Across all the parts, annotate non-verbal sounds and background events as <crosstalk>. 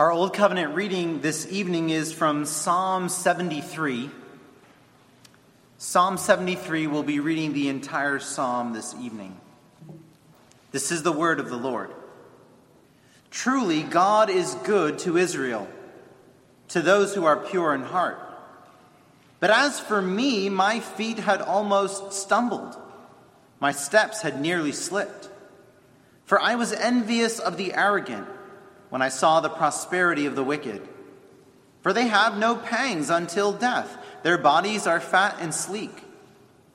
Our Old Covenant reading this evening is from Psalm 73. Psalm 73 we'll be reading the entire psalm this evening. This is the word of the Lord. Truly, God is good to Israel, to those who are pure in heart. But as for me, my feet had almost stumbled, my steps had nearly slipped. For I was envious of the arrogant when I saw the prosperity of the wicked. For they have no pangs until death, their bodies are fat and sleek.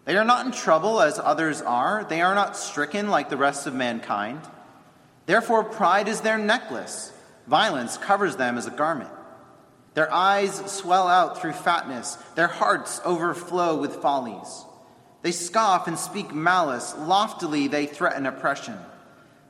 They are not in trouble as others are, they are not stricken like the rest of mankind. Therefore, pride is their necklace, violence covers them as a garment. Their eyes swell out through fatness, their hearts overflow with follies. They scoff and speak malice, loftily they threaten oppression.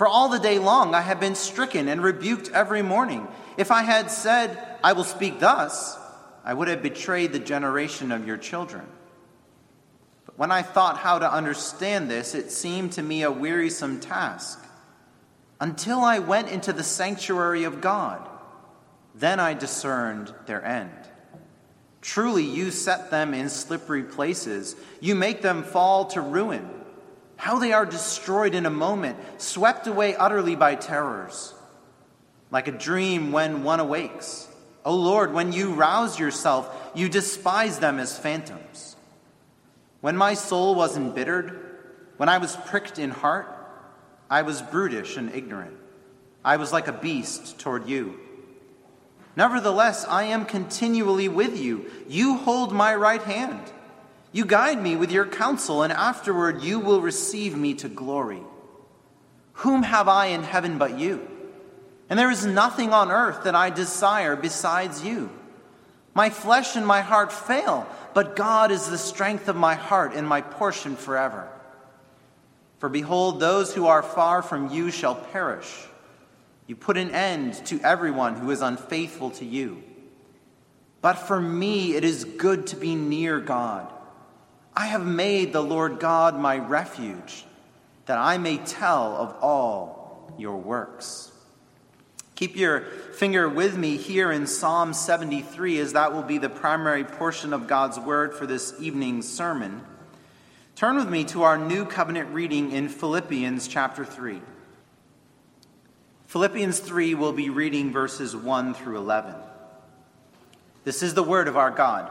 For all the day long I have been stricken and rebuked every morning. If I had said, I will speak thus, I would have betrayed the generation of your children. But when I thought how to understand this, it seemed to me a wearisome task. Until I went into the sanctuary of God, then I discerned their end. Truly, you set them in slippery places, you make them fall to ruin. How they are destroyed in a moment, swept away utterly by terrors like a dream when one awakes. O Lord, when you rouse yourself, you despise them as phantoms. When my soul was embittered, when I was pricked in heart, I was brutish and ignorant. I was like a beast toward you. Nevertheless, I am continually with you. You hold my right hand. You guide me with your counsel, and afterward you will receive me to glory. Whom have I in heaven but you? And there is nothing on earth that I desire besides you. My flesh and my heart fail, but God is the strength of my heart and my portion forever. For behold, those who are far from you shall perish. You put an end to everyone who is unfaithful to you. But for me, it is good to be near God. I have made the Lord God my refuge, that I may tell of all your works. Keep your finger with me here in Psalm 73, as that will be the primary portion of God's word for this evening's sermon. Turn with me to our new covenant reading in Philippians chapter 3. Philippians 3 will be reading verses 1 through 11. This is the word of our God.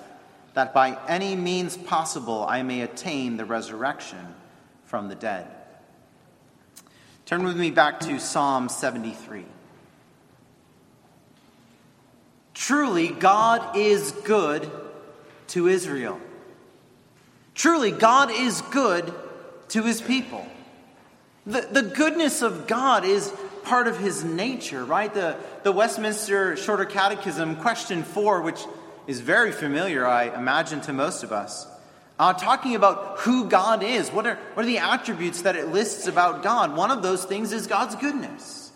that by any means possible I may attain the resurrection from the dead. Turn with me back to Psalm 73. Truly, God is good to Israel. Truly, God is good to his people. The, the goodness of God is part of his nature, right? The, the Westminster Shorter Catechism, question four, which is very familiar, I imagine, to most of us, uh, talking about who God is. What are, what are the attributes that it lists about God? One of those things is God's goodness.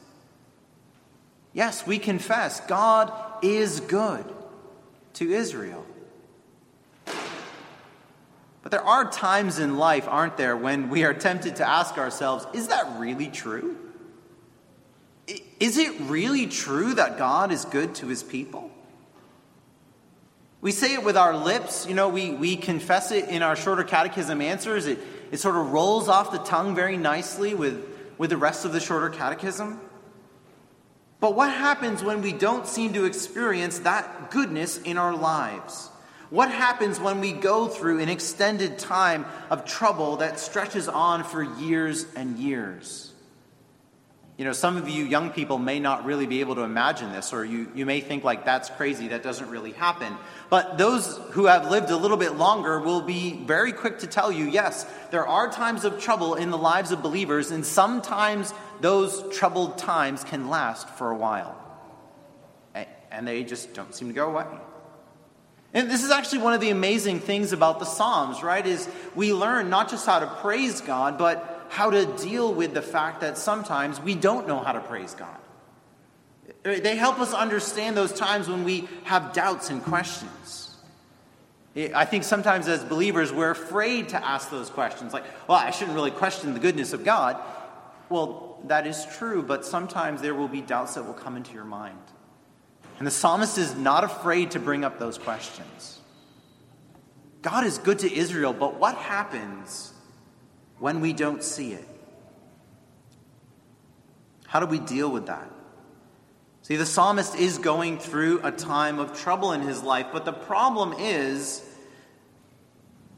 Yes, we confess God is good to Israel. But there are times in life, aren't there, when we are tempted to ask ourselves, is that really true? Is it really true that God is good to his people? We say it with our lips, you know, we, we confess it in our shorter catechism answers. It, it sort of rolls off the tongue very nicely with, with the rest of the shorter catechism. But what happens when we don't seem to experience that goodness in our lives? What happens when we go through an extended time of trouble that stretches on for years and years? You know, some of you young people may not really be able to imagine this, or you, you may think, like, that's crazy, that doesn't really happen. But those who have lived a little bit longer will be very quick to tell you yes, there are times of trouble in the lives of believers, and sometimes those troubled times can last for a while. And they just don't seem to go away. And this is actually one of the amazing things about the Psalms, right? Is we learn not just how to praise God, but how to deal with the fact that sometimes we don't know how to praise God. They help us understand those times when we have doubts and questions. I think sometimes as believers, we're afraid to ask those questions like, well, I shouldn't really question the goodness of God. Well, that is true, but sometimes there will be doubts that will come into your mind. And the psalmist is not afraid to bring up those questions. God is good to Israel, but what happens when we don't see it? How do we deal with that? See, the psalmist is going through a time of trouble in his life, but the problem is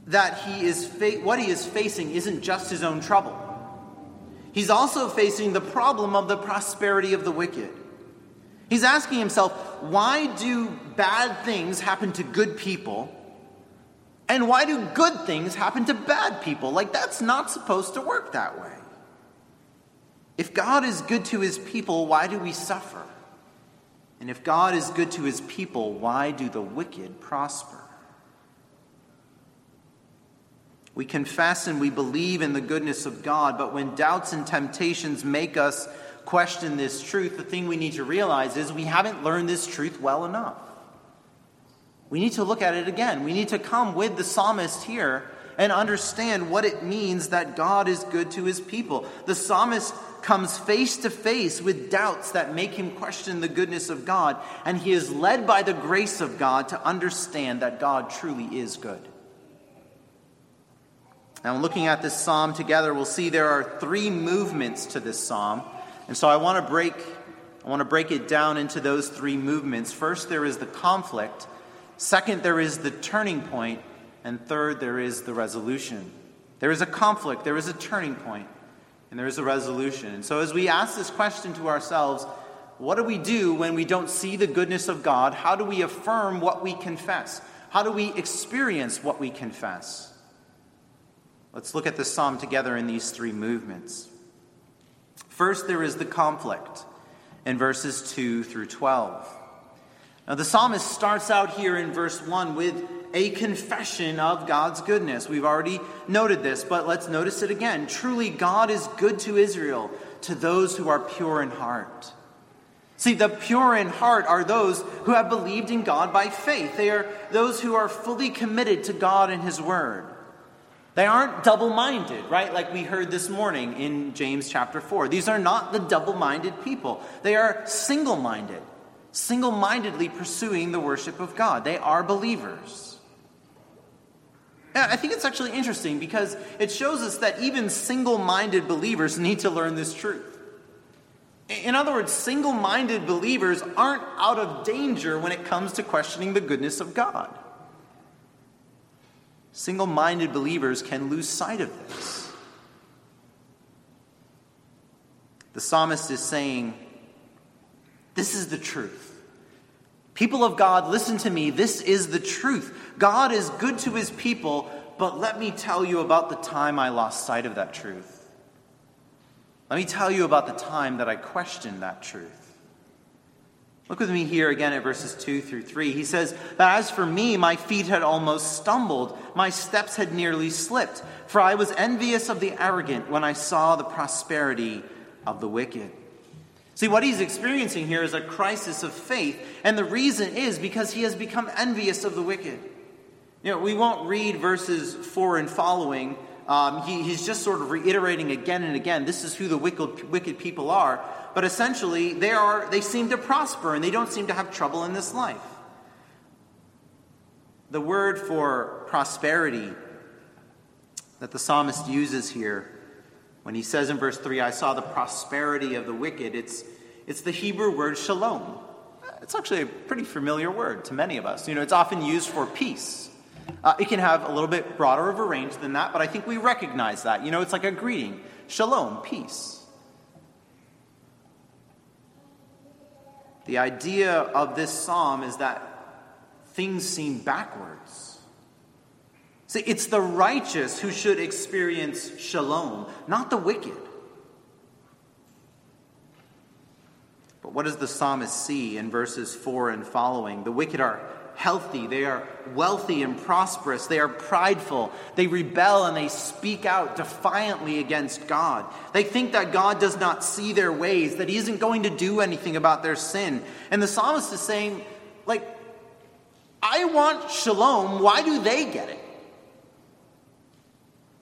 that he is fa- what he is facing isn't just his own trouble. He's also facing the problem of the prosperity of the wicked. He's asking himself, why do bad things happen to good people? And why do good things happen to bad people? Like, that's not supposed to work that way. If God is good to his people, why do we suffer? And if God is good to his people, why do the wicked prosper? We confess and we believe in the goodness of God, but when doubts and temptations make us question this truth, the thing we need to realize is we haven't learned this truth well enough. We need to look at it again. We need to come with the psalmist here and understand what it means that God is good to his people. The psalmist comes face to face with doubts that make him question the goodness of God, and he is led by the grace of God to understand that God truly is good. Now, looking at this psalm together, we'll see there are three movements to this psalm. And so I want to break I want to break it down into those three movements. First there is the conflict, second there is the turning point, and third there is the resolution. There is a conflict, there is a turning point, and there is a resolution. And so as we ask this question to ourselves, what do we do when we don't see the goodness of God? How do we affirm what we confess? How do we experience what we confess? Let's look at this psalm together in these three movements. First, there is the conflict in verses 2 through 12. Now, the psalmist starts out here in verse 1 with a confession of God's goodness. We've already noted this, but let's notice it again. Truly, God is good to Israel, to those who are pure in heart. See, the pure in heart are those who have believed in God by faith. They are those who are fully committed to God and His Word. They aren't double minded, right? Like we heard this morning in James chapter 4. These are not the double minded people. They are single minded, single mindedly pursuing the worship of God. They are believers. And I think it's actually interesting because it shows us that even single minded believers need to learn this truth. In other words, single minded believers aren't out of danger when it comes to questioning the goodness of God. Single minded believers can lose sight of this. The psalmist is saying, This is the truth. People of God, listen to me. This is the truth. God is good to his people, but let me tell you about the time I lost sight of that truth. Let me tell you about the time that I questioned that truth. Look with me here again at verses 2 through 3. He says, But as for me, my feet had almost stumbled, my steps had nearly slipped, for I was envious of the arrogant when I saw the prosperity of the wicked. See, what he's experiencing here is a crisis of faith, and the reason is because he has become envious of the wicked. You know, we won't read verses 4 and following. Um, he, he's just sort of reiterating again and again this is who the wicked, wicked people are but essentially they are they seem to prosper and they don't seem to have trouble in this life. The word for prosperity that the psalmist uses here when he says in verse 3 I saw the prosperity of the wicked it's it's the Hebrew word shalom. It's actually a pretty familiar word to many of us. You know, it's often used for peace. Uh, it can have a little bit broader of a range than that, but I think we recognize that. You know, it's like a greeting shalom, peace. The idea of this psalm is that things seem backwards. See, it's the righteous who should experience shalom, not the wicked. But what does the psalmist see in verses 4 and following? The wicked are healthy, they are wealthy and prosperous, they are prideful, they rebel and they speak out defiantly against God. They think that God does not see their ways, that He isn't going to do anything about their sin. And the psalmist is saying, like, I want shalom, why do they get it?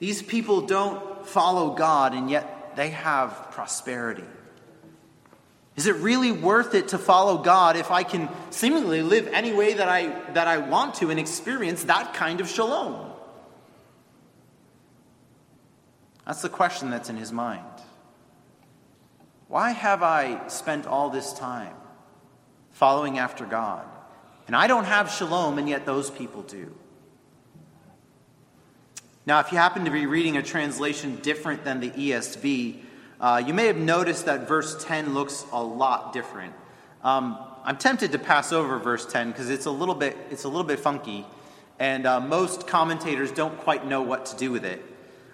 These people don't follow God, and yet they have prosperity. Is it really worth it to follow God if I can seemingly live any way that I, that I want to and experience that kind of shalom? That's the question that's in his mind. Why have I spent all this time following after God? And I don't have shalom, and yet those people do. Now, if you happen to be reading a translation different than the ESV, uh, you may have noticed that verse 10 looks a lot different. Um, I'm tempted to pass over verse 10 because it's a little bit it's a little bit funky, and uh, most commentators don't quite know what to do with it.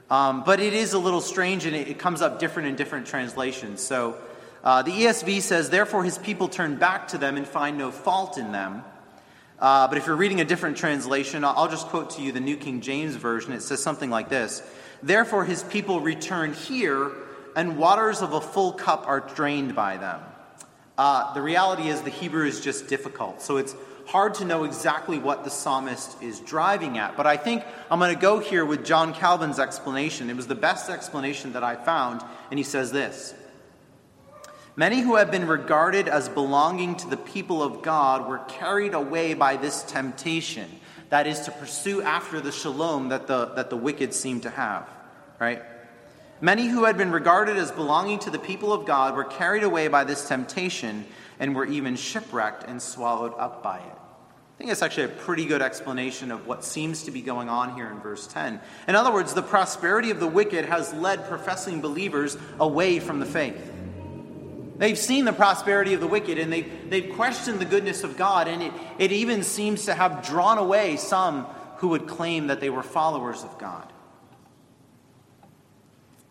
Um, but it is a little strange, and it, it, comes up different in different translations. So uh, the ESV says, "Therefore his people turn back to them and find no fault in them." Uh, but if you're reading a different translation, I'll just quote to you the New King James Version. It says something like this Therefore, his people return here and waters of a full cup are drained by them. Uh, the reality is the Hebrew is just difficult, so it's hard to know exactly what the psalmist is driving at. But I think I'm going to go here with John Calvin's explanation. It was the best explanation that I found, and he says this Many who have been regarded as belonging to the people of God were carried away by this temptation, that is, to pursue after the shalom that the, that the wicked seem to have, right? Many who had been regarded as belonging to the people of God were carried away by this temptation and were even shipwrecked and swallowed up by it. I think it's actually a pretty good explanation of what seems to be going on here in verse 10. In other words, the prosperity of the wicked has led professing believers away from the faith. They've seen the prosperity of the wicked and they've, they've questioned the goodness of God, and it, it even seems to have drawn away some who would claim that they were followers of God.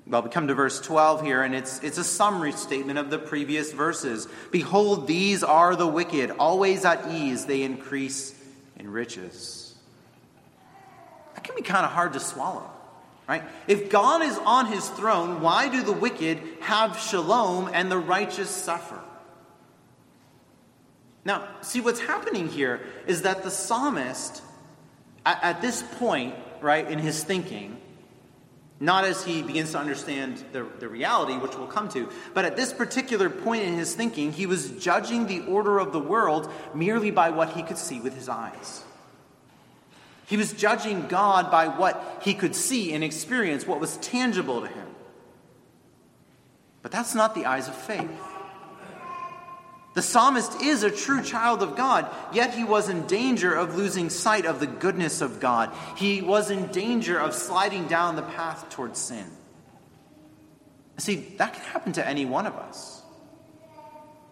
Well, we come to verse 12 here, and it's, it's a summary statement of the previous verses. Behold, these are the wicked, always at ease, they increase in riches. That can be kind of hard to swallow, right? If God is on his throne, why do the wicked have shalom and the righteous suffer? Now, see, what's happening here is that the psalmist, at, at this point, right, in his thinking, not as he begins to understand the, the reality, which we'll come to, but at this particular point in his thinking, he was judging the order of the world merely by what he could see with his eyes. He was judging God by what he could see and experience, what was tangible to him. But that's not the eyes of faith. The psalmist is a true child of God, yet he was in danger of losing sight of the goodness of God. He was in danger of sliding down the path towards sin. See, that can happen to any one of us.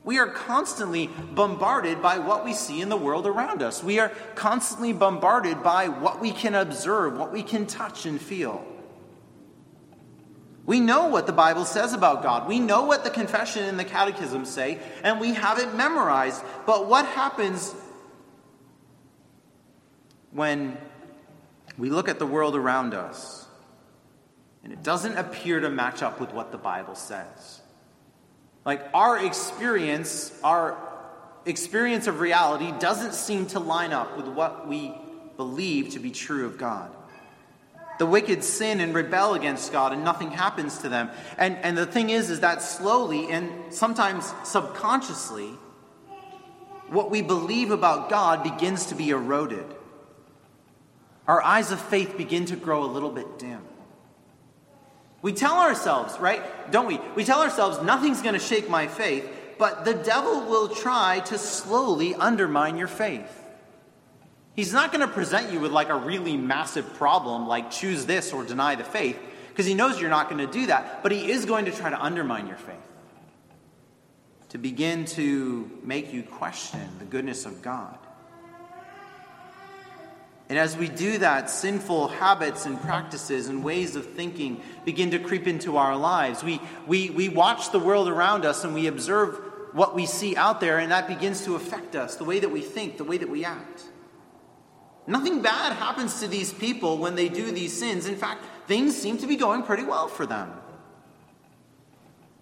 We are constantly bombarded by what we see in the world around us. We are constantly bombarded by what we can observe, what we can touch and feel. We know what the Bible says about God. We know what the confession and the catechism say, and we have it memorized. But what happens when we look at the world around us and it doesn't appear to match up with what the Bible says? Like our experience, our experience of reality doesn't seem to line up with what we believe to be true of God. The wicked sin and rebel against God, and nothing happens to them. And, and the thing is, is that slowly and sometimes subconsciously, what we believe about God begins to be eroded. Our eyes of faith begin to grow a little bit dim. We tell ourselves, right? Don't we? We tell ourselves, nothing's going to shake my faith, but the devil will try to slowly undermine your faith. He's not going to present you with like a really massive problem, like choose this or deny the faith, because he knows you're not going to do that, but he is going to try to undermine your faith. To begin to make you question the goodness of God. And as we do that, sinful habits and practices and ways of thinking begin to creep into our lives. We, we, we watch the world around us and we observe what we see out there, and that begins to affect us the way that we think, the way that we act. Nothing bad happens to these people when they do these sins. In fact, things seem to be going pretty well for them.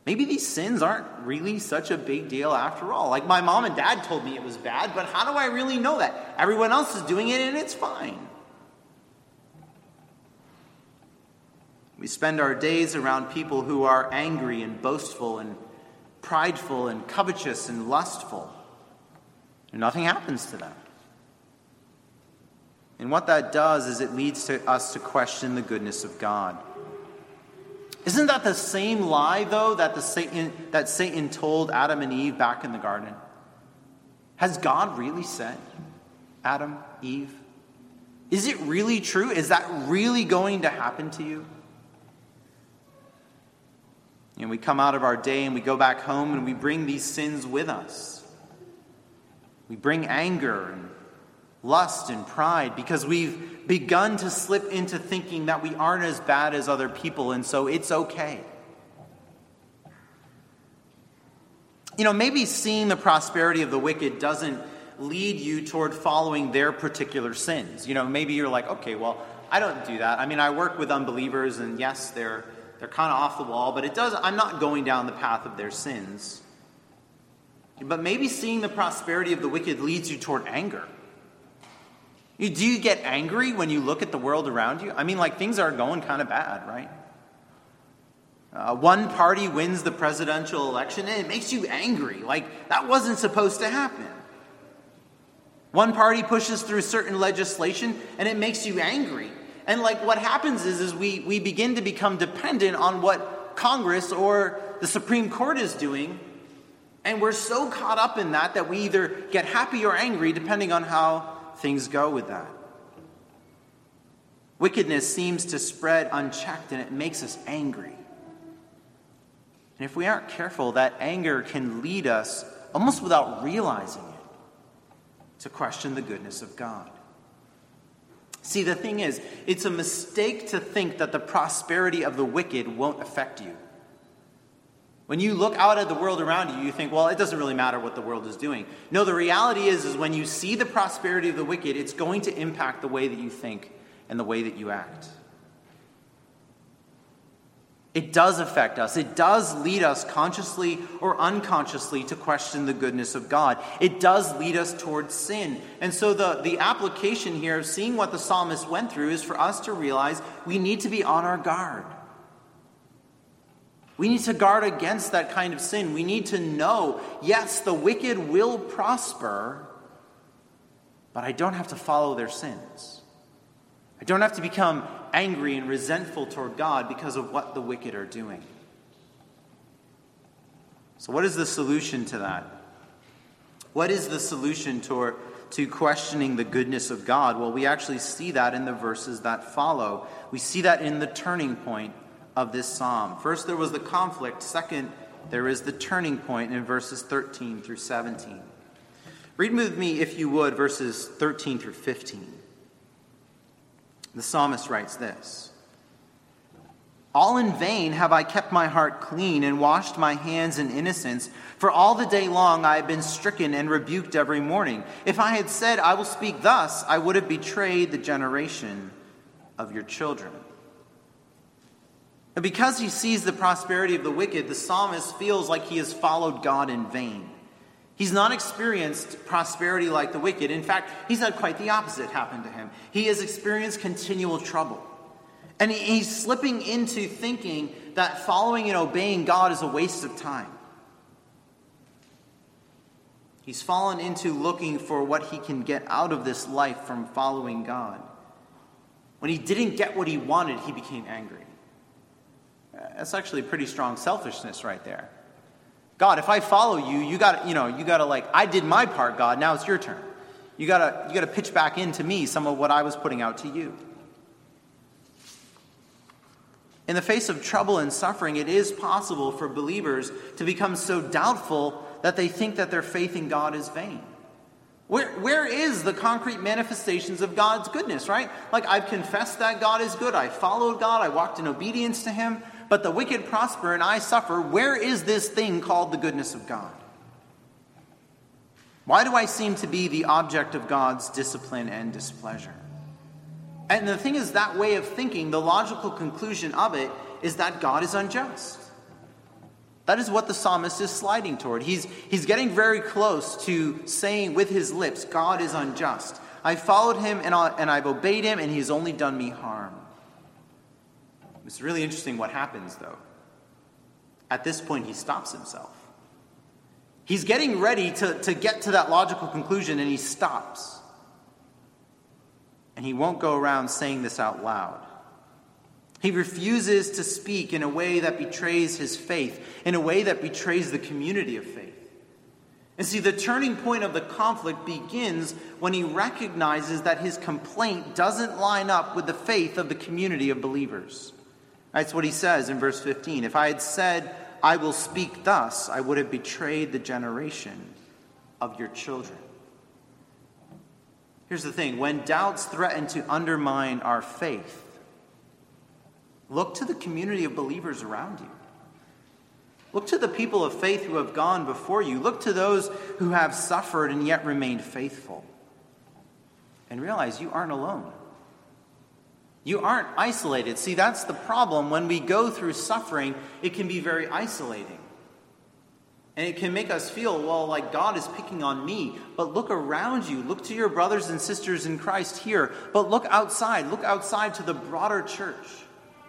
Maybe these sins aren't really such a big deal after all. Like my mom and dad told me it was bad, but how do I really know that? Everyone else is doing it and it's fine. We spend our days around people who are angry and boastful and prideful and covetous and lustful. And nothing happens to them. And what that does is it leads to us to question the goodness of God. Isn't that the same lie, though, that, the Satan, that Satan told Adam and Eve back in the garden? Has God really said, Adam, Eve? Is it really true? Is that really going to happen to you? And we come out of our day and we go back home and we bring these sins with us. We bring anger and lust and pride because we've begun to slip into thinking that we aren't as bad as other people and so it's okay. You know, maybe seeing the prosperity of the wicked doesn't lead you toward following their particular sins. You know, maybe you're like, okay, well, I don't do that. I mean, I work with unbelievers and yes, they're they're kind of off the wall, but it does I'm not going down the path of their sins. But maybe seeing the prosperity of the wicked leads you toward anger. Do you get angry when you look at the world around you? I mean, like things are going kind of bad, right? Uh, one party wins the presidential election and it makes you angry. Like that wasn't supposed to happen. One party pushes through certain legislation and it makes you angry. And like what happens is, is we, we begin to become dependent on what Congress or the Supreme Court is doing. And we're so caught up in that that we either get happy or angry depending on how things go with that. Wickedness seems to spread unchecked and it makes us angry. And if we aren't careful, that anger can lead us, almost without realizing it, to question the goodness of God. See, the thing is, it's a mistake to think that the prosperity of the wicked won't affect you. When you look out at the world around you, you think, well, it doesn't really matter what the world is doing. No, the reality is, is when you see the prosperity of the wicked, it's going to impact the way that you think and the way that you act. It does affect us. It does lead us consciously or unconsciously to question the goodness of God. It does lead us towards sin. And so, the, the application here of seeing what the psalmist went through is for us to realize we need to be on our guard. We need to guard against that kind of sin. We need to know yes, the wicked will prosper, but I don't have to follow their sins. I don't have to become angry and resentful toward God because of what the wicked are doing. So, what is the solution to that? What is the solution to, to questioning the goodness of God? Well, we actually see that in the verses that follow. We see that in the turning point of this psalm. First, there was the conflict. Second, there is the turning point in verses 13 through 17. Read with me, if you would, verses 13 through 15. The psalmist writes this All in vain have I kept my heart clean and washed my hands in innocence, for all the day long I have been stricken and rebuked every morning. If I had said, I will speak thus, I would have betrayed the generation of your children. And because he sees the prosperity of the wicked, the psalmist feels like he has followed God in vain. He's not experienced prosperity like the wicked. In fact, he's had quite the opposite happen to him. He has experienced continual trouble. And he's slipping into thinking that following and obeying God is a waste of time. He's fallen into looking for what he can get out of this life from following God. When he didn't get what he wanted, he became angry. That's actually pretty strong selfishness right there. God, if I follow you, you got you know, you got to like I did my part, God, now it's your turn. You got to you got to pitch back into me some of what I was putting out to you. In the face of trouble and suffering, it is possible for believers to become so doubtful that they think that their faith in God is vain. Where, where is the concrete manifestations of God's goodness, right? Like, I've confessed that God is good. I followed God. I walked in obedience to Him but the wicked prosper and I suffer. Where is this thing called the goodness of God? Why do I seem to be the object of God's discipline and displeasure? And the thing is, that way of thinking, the logical conclusion of it is that God is unjust. That is what the psalmist is sliding toward. He's, he's getting very close to saying with his lips, God is unjust. I followed him and, I, and I've obeyed him, and he's only done me harm. It's really interesting what happens, though. At this point, he stops himself. He's getting ready to, to get to that logical conclusion, and he stops. And he won't go around saying this out loud. He refuses to speak in a way that betrays his faith, in a way that betrays the community of faith. And see, the turning point of the conflict begins when he recognizes that his complaint doesn't line up with the faith of the community of believers. That's what he says in verse 15. If I had said, I will speak thus, I would have betrayed the generation of your children. Here's the thing when doubts threaten to undermine our faith, look to the community of believers around you. Look to the people of faith who have gone before you. Look to those who have suffered and yet remained faithful. And realize you aren't alone. You aren't isolated. See, that's the problem. When we go through suffering, it can be very isolating. And it can make us feel, well, like God is picking on me. But look around you. Look to your brothers and sisters in Christ here. But look outside. Look outside to the broader church,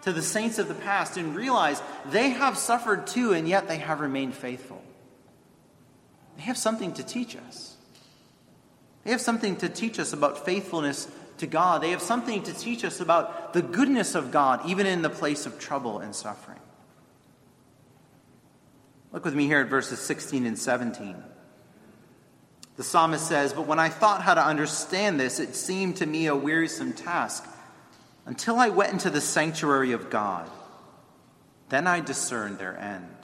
to the saints of the past, and realize they have suffered too, and yet they have remained faithful. They have something to teach us. They have something to teach us about faithfulness to God. They have something to teach us about the goodness of God, even in the place of trouble and suffering. Look with me here at verses 16 and 17. The psalmist says, But when I thought how to understand this, it seemed to me a wearisome task until I went into the sanctuary of God. Then I discerned their end.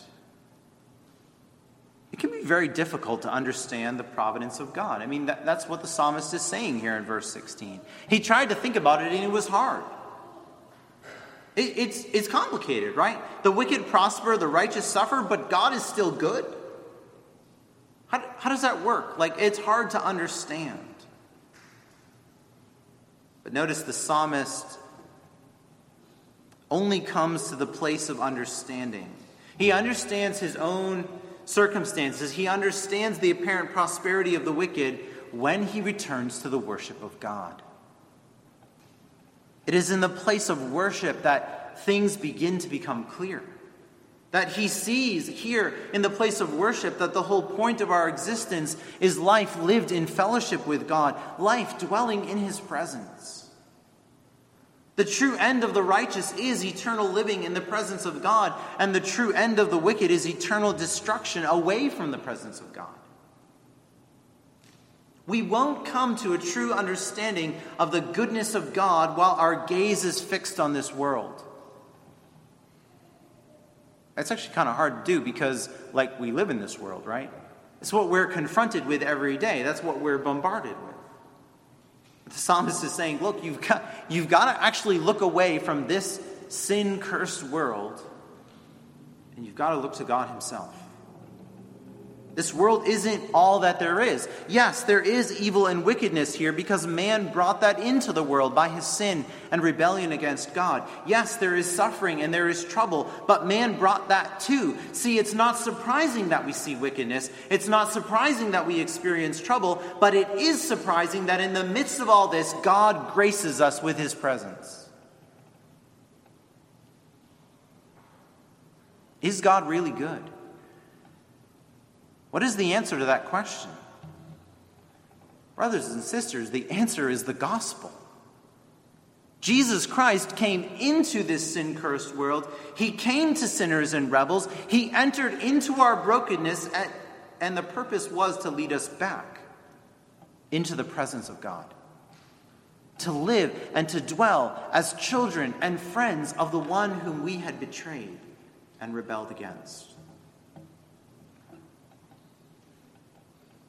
It can be very difficult to understand the providence of God. I mean, that, that's what the psalmist is saying here in verse 16. He tried to think about it and it was hard. It, it's, it's complicated, right? The wicked prosper, the righteous suffer, but God is still good. How, how does that work? Like, it's hard to understand. But notice the psalmist only comes to the place of understanding. He understands his own circumstances, he understands the apparent prosperity of the wicked when he returns to the worship of God. It is in the place of worship that things begin to become clear. That he sees here in the place of worship that the whole point of our existence is life lived in fellowship with God, life dwelling in his presence. The true end of the righteous is eternal living in the presence of God, and the true end of the wicked is eternal destruction away from the presence of God. We won't come to a true understanding of the goodness of God while our gaze is fixed on this world. It's actually kind of hard to do because, like, we live in this world, right? It's what we're confronted with every day. That's what we're bombarded with. The psalmist is saying, look, you've got, you've got to actually look away from this sin cursed world, and you've got to look to God Himself. This world isn't all that there is. Yes, there is evil and wickedness here because man brought that into the world by his sin and rebellion against God. Yes, there is suffering and there is trouble, but man brought that too. See, it's not surprising that we see wickedness. It's not surprising that we experience trouble, but it is surprising that in the midst of all this, God graces us with his presence. Is God really good? What is the answer to that question? Brothers and sisters, the answer is the gospel. Jesus Christ came into this sin cursed world. He came to sinners and rebels. He entered into our brokenness, and the purpose was to lead us back into the presence of God. To live and to dwell as children and friends of the one whom we had betrayed and rebelled against.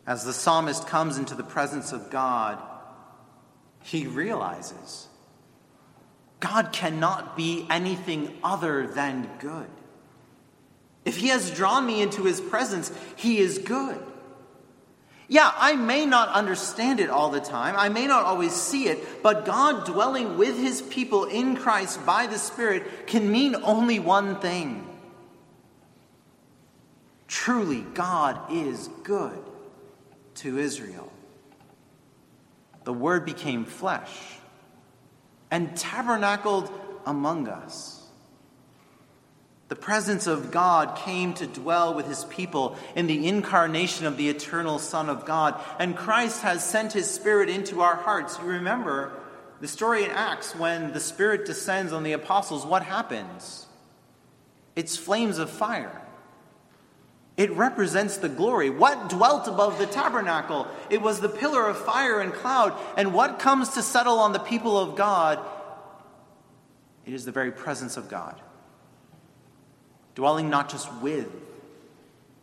As the psalmist comes into the presence of God, he realizes God cannot be anything other than good. If he has drawn me into his presence, he is good. Yeah, I may not understand it all the time. I may not always see it, but God dwelling with his people in Christ by the Spirit can mean only one thing. Truly, God is good to Israel. The Word became flesh and tabernacled among us. The presence of God came to dwell with his people in the incarnation of the eternal Son of God. And Christ has sent his Spirit into our hearts. You remember the story in Acts when the Spirit descends on the apostles, what happens? It's flames of fire. It represents the glory. What dwelt above the tabernacle? It was the pillar of fire and cloud. And what comes to settle on the people of God? It is the very presence of God, dwelling not just with,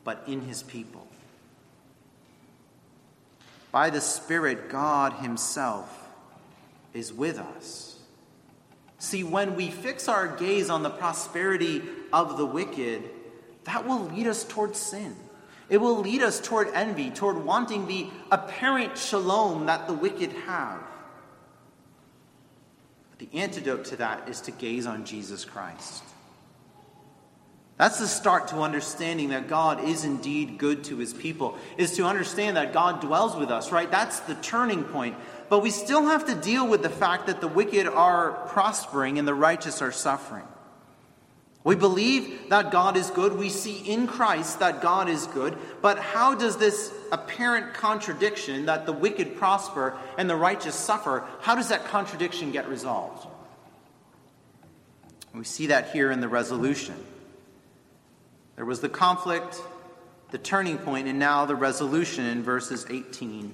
but in his people. By the Spirit, God Himself is with us. See, when we fix our gaze on the prosperity of the wicked, that will lead us toward sin. It will lead us toward envy, toward wanting the apparent shalom that the wicked have. But the antidote to that is to gaze on Jesus Christ. That's the start to understanding that God is indeed good to his people, is to understand that God dwells with us, right? That's the turning point. But we still have to deal with the fact that the wicked are prospering and the righteous are suffering. We believe that God is good. We see in Christ that God is good. But how does this apparent contradiction that the wicked prosper and the righteous suffer, how does that contradiction get resolved? We see that here in the resolution. There was the conflict, the turning point, and now the resolution in verses 18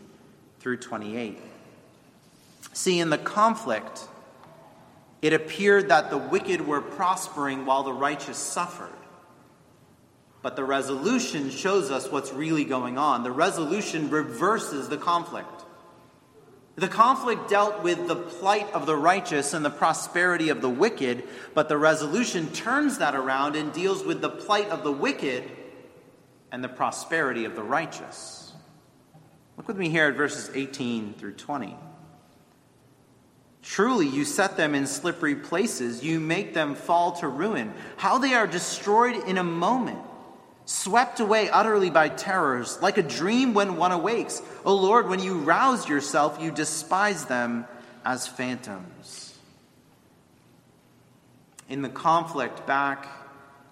through 28. See, in the conflict, it appeared that the wicked were prospering while the righteous suffered. But the resolution shows us what's really going on. The resolution reverses the conflict. The conflict dealt with the plight of the righteous and the prosperity of the wicked, but the resolution turns that around and deals with the plight of the wicked and the prosperity of the righteous. Look with me here at verses 18 through 20. Truly, you set them in slippery places. You make them fall to ruin. How they are destroyed in a moment, swept away utterly by terrors, like a dream when one awakes. O Lord, when you rouse yourself, you despise them as phantoms. In the conflict back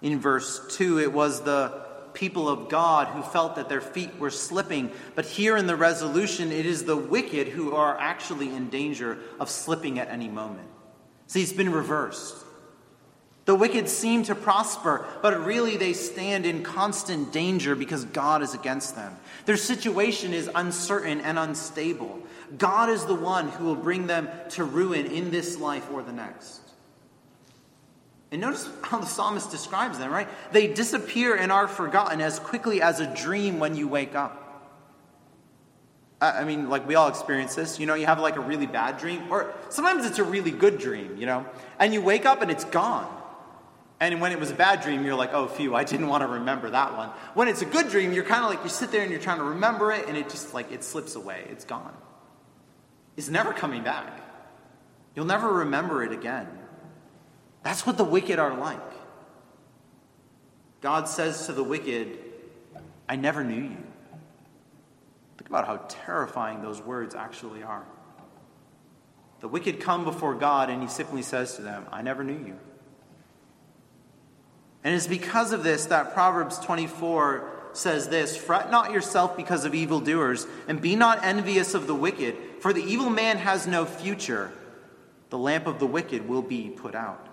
in verse 2, it was the people of God who felt that their feet were slipping. But here in the resolution, it is the wicked who are actually in danger of slipping at any moment. See, it's been reversed. The wicked seem to prosper, but really they stand in constant danger because God is against them. Their situation is uncertain and unstable. God is the one who will bring them to ruin in this life or the next. And notice how the psalmist describes them, right? They disappear and are forgotten as quickly as a dream when you wake up. I mean, like we all experience this. You know, you have like a really bad dream, or sometimes it's a really good dream, you know, and you wake up and it's gone. And when it was a bad dream, you're like, oh, phew, I didn't want to remember that one. When it's a good dream, you're kind of like, you sit there and you're trying to remember it, and it just like, it slips away. It's gone. It's never coming back. You'll never remember it again. That's what the wicked are like. God says to the wicked, I never knew you. Think about how terrifying those words actually are. The wicked come before God, and he simply says to them, I never knew you. And it's because of this that Proverbs 24 says this Fret not yourself because of evildoers, and be not envious of the wicked, for the evil man has no future. The lamp of the wicked will be put out.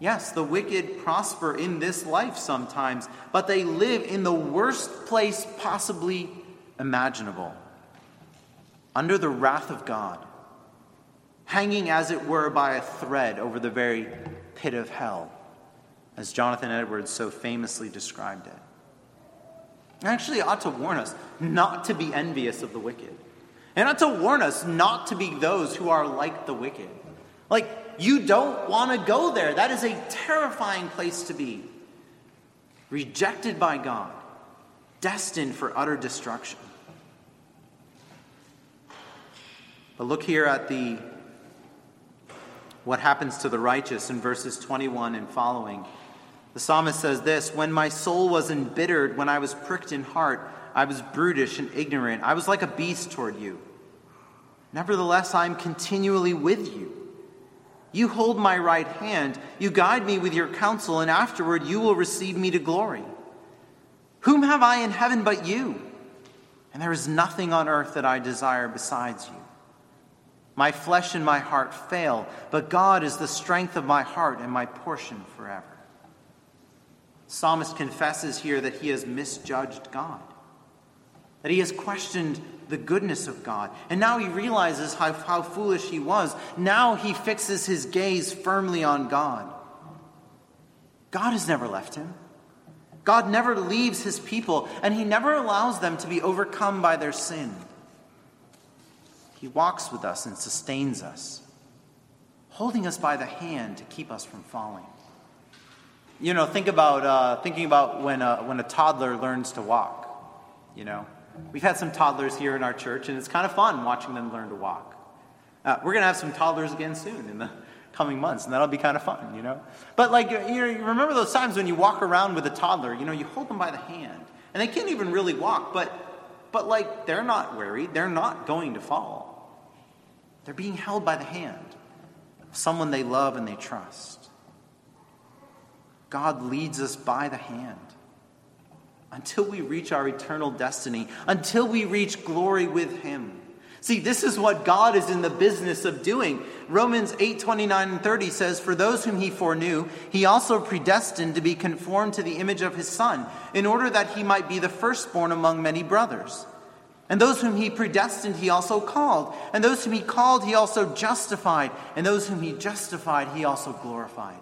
Yes, the wicked prosper in this life sometimes, but they live in the worst place possibly imaginable under the wrath of God, hanging as it were by a thread over the very pit of hell as Jonathan Edwards so famously described it. Actually, ought to warn us not to be envious of the wicked. And ought to warn us not to be those who are like the wicked. Like, you don't want to go there. That is a terrifying place to be. Rejected by God, destined for utter destruction. But look here at the what happens to the righteous in verses 21 and following. The psalmist says this When my soul was embittered, when I was pricked in heart, I was brutish and ignorant. I was like a beast toward you. Nevertheless, I am continually with you. You hold my right hand, you guide me with your counsel, and afterward you will receive me to glory. Whom have I in heaven but you? And there is nothing on earth that I desire besides you. My flesh and my heart fail, but God is the strength of my heart and my portion forever. Psalmist confesses here that he has misjudged God, that he has questioned the goodness of God. And now he realizes how, how foolish he was. Now he fixes his gaze firmly on God. God has never left him. God never leaves his people, and he never allows them to be overcome by their sin. He walks with us and sustains us, holding us by the hand to keep us from falling. You know, think about uh, thinking about when a, when a toddler learns to walk. You know, we've had some toddlers here in our church, and it's kind of fun watching them learn to walk. Uh, we're going to have some toddlers again soon in the coming months, and that'll be kind of fun, you know. But like, you know, you remember those times when you walk around with a toddler, you know, you hold them by the hand, and they can't even really walk, but but like they're not worried, they're not going to fall. They're being held by the hand of someone they love and they trust. God leads us by the hand until we reach our eternal destiny, until we reach glory with Him. See, this is what God is in the business of doing. Romans 8 29 and 30 says, For those whom He foreknew, He also predestined to be conformed to the image of His Son, in order that He might be the firstborn among many brothers. And those whom He predestined, He also called. And those whom He called, He also justified. And those whom He justified, He also glorified.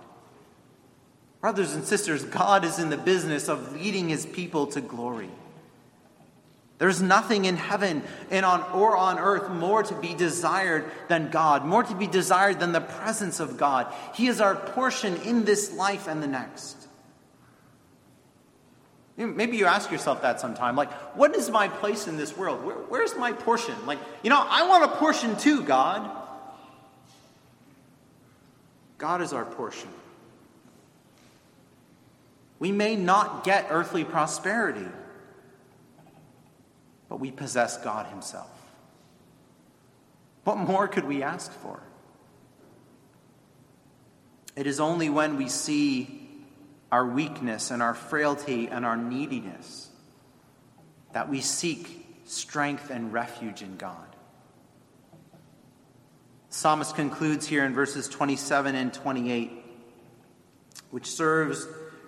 Brothers and sisters, God is in the business of leading his people to glory. There's nothing in heaven and on or on earth more to be desired than God, more to be desired than the presence of God. He is our portion in this life and the next. Maybe you ask yourself that sometime. Like, what is my place in this world? Where, where's my portion? Like, you know, I want a portion too, God. God is our portion. We may not get earthly prosperity, but we possess God Himself. What more could we ask for? It is only when we see our weakness and our frailty and our neediness that we seek strength and refuge in God. psalmist concludes here in verses 27 and 28, which serves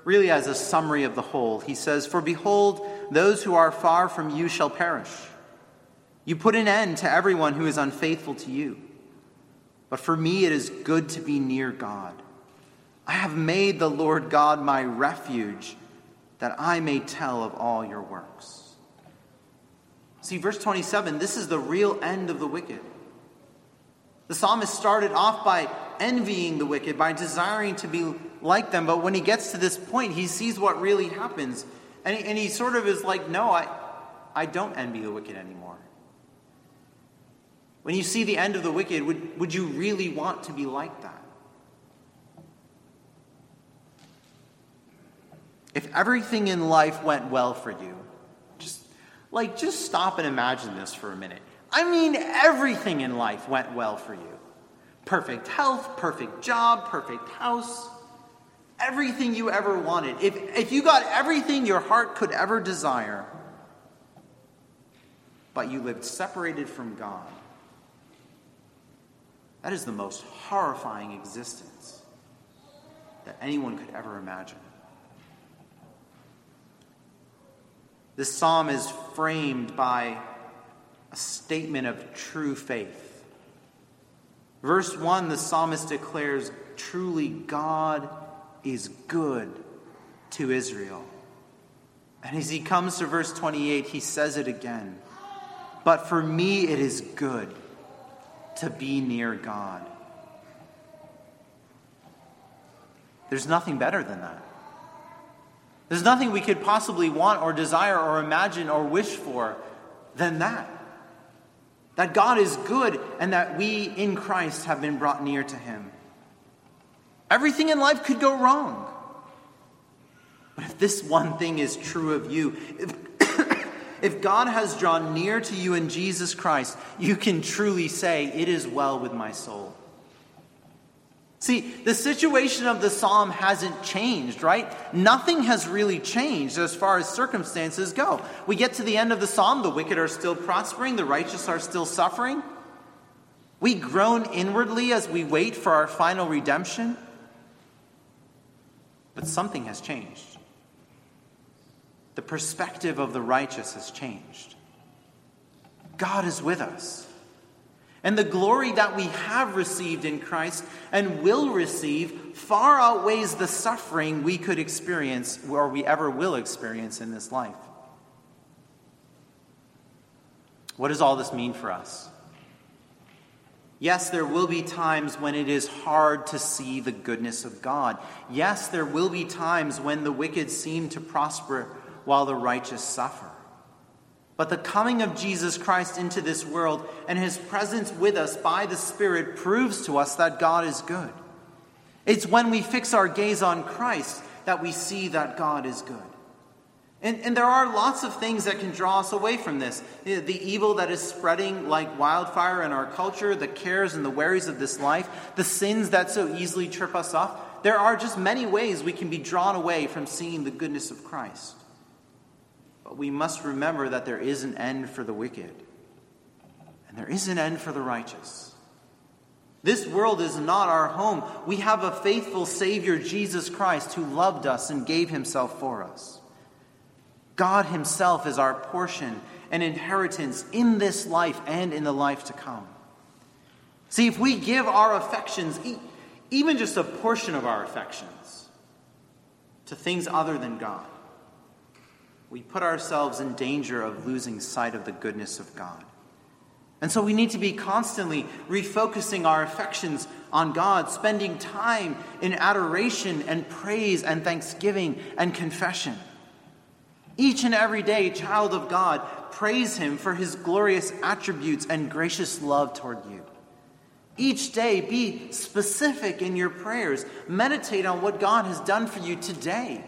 really as a summary of the whole. He says, For behold, those who are far from you shall perish. You put an end to everyone who is unfaithful to you. But for me, it is good to be near God. I have made the Lord God my refuge, that I may tell of all your works. See, verse 27, this is the real end of the wicked. The psalmist started off by envying the wicked, by desiring to be like them, but when he gets to this point, he sees what really happens. And he, and he sort of is like, no, I, I don't envy the wicked anymore. When you see the end of the wicked, would, would you really want to be like that? If everything in life went well for you, just like just stop and imagine this for a minute. I mean, everything in life went well for you. Perfect health, perfect job, perfect house, everything you ever wanted. If, if you got everything your heart could ever desire, but you lived separated from God, that is the most horrifying existence that anyone could ever imagine. This psalm is framed by a statement of true faith. Verse 1, the psalmist declares, Truly God is good to Israel. And as he comes to verse 28, he says it again. But for me it is good to be near God. There's nothing better than that. There's nothing we could possibly want or desire or imagine or wish for than that. That God is good and that we in Christ have been brought near to Him. Everything in life could go wrong. But if this one thing is true of you, if, <coughs> if God has drawn near to you in Jesus Christ, you can truly say, It is well with my soul. See, the situation of the psalm hasn't changed, right? Nothing has really changed as far as circumstances go. We get to the end of the psalm, the wicked are still prospering, the righteous are still suffering. We groan inwardly as we wait for our final redemption. But something has changed. The perspective of the righteous has changed. God is with us. And the glory that we have received in Christ and will receive far outweighs the suffering we could experience or we ever will experience in this life. What does all this mean for us? Yes, there will be times when it is hard to see the goodness of God. Yes, there will be times when the wicked seem to prosper while the righteous suffer. But the coming of Jesus Christ into this world and his presence with us by the Spirit proves to us that God is good. It's when we fix our gaze on Christ that we see that God is good. And, and there are lots of things that can draw us away from this. The, the evil that is spreading like wildfire in our culture, the cares and the worries of this life, the sins that so easily trip us off. There are just many ways we can be drawn away from seeing the goodness of Christ. But we must remember that there is an end for the wicked, and there is an end for the righteous. This world is not our home. We have a faithful Savior, Jesus Christ, who loved us and gave himself for us. God Himself is our portion and inheritance in this life and in the life to come. See, if we give our affections, even just a portion of our affections, to things other than God, we put ourselves in danger of losing sight of the goodness of God. And so we need to be constantly refocusing our affections on God, spending time in adoration and praise and thanksgiving and confession. Each and every day, child of God, praise Him for His glorious attributes and gracious love toward you. Each day, be specific in your prayers. Meditate on what God has done for you today.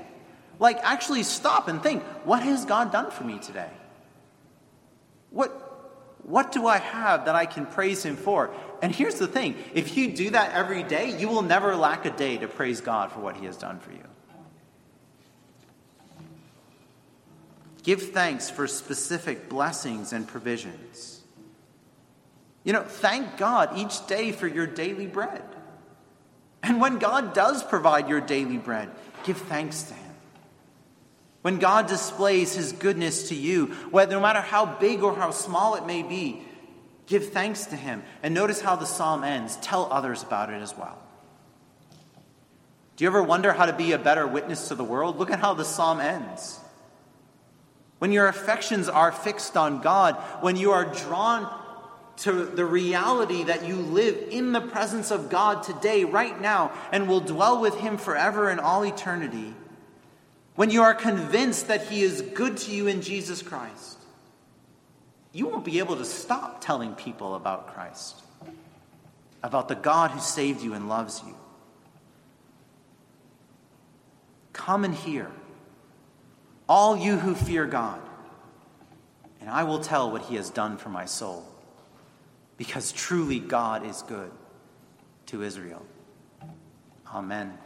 Like, actually stop and think what has God done for me today? What, what do I have that I can praise Him for? And here's the thing if you do that every day, you will never lack a day to praise God for what He has done for you. Give thanks for specific blessings and provisions. You know, thank God each day for your daily bread. And when God does provide your daily bread, give thanks to Him. When God displays his goodness to you, whether no matter how big or how small it may be, give thanks to him. And notice how the psalm ends. Tell others about it as well. Do you ever wonder how to be a better witness to the world? Look at how the psalm ends. When your affections are fixed on God, when you are drawn to the reality that you live in the presence of God today, right now, and will dwell with Him forever in all eternity, when you are convinced that He is good to you in Jesus Christ, you won't be able to stop telling people about Christ, about the God who saved you and loves you. Come and hear, all you who fear God, and I will tell what he has done for my soul, because truly God is good to Israel. Amen.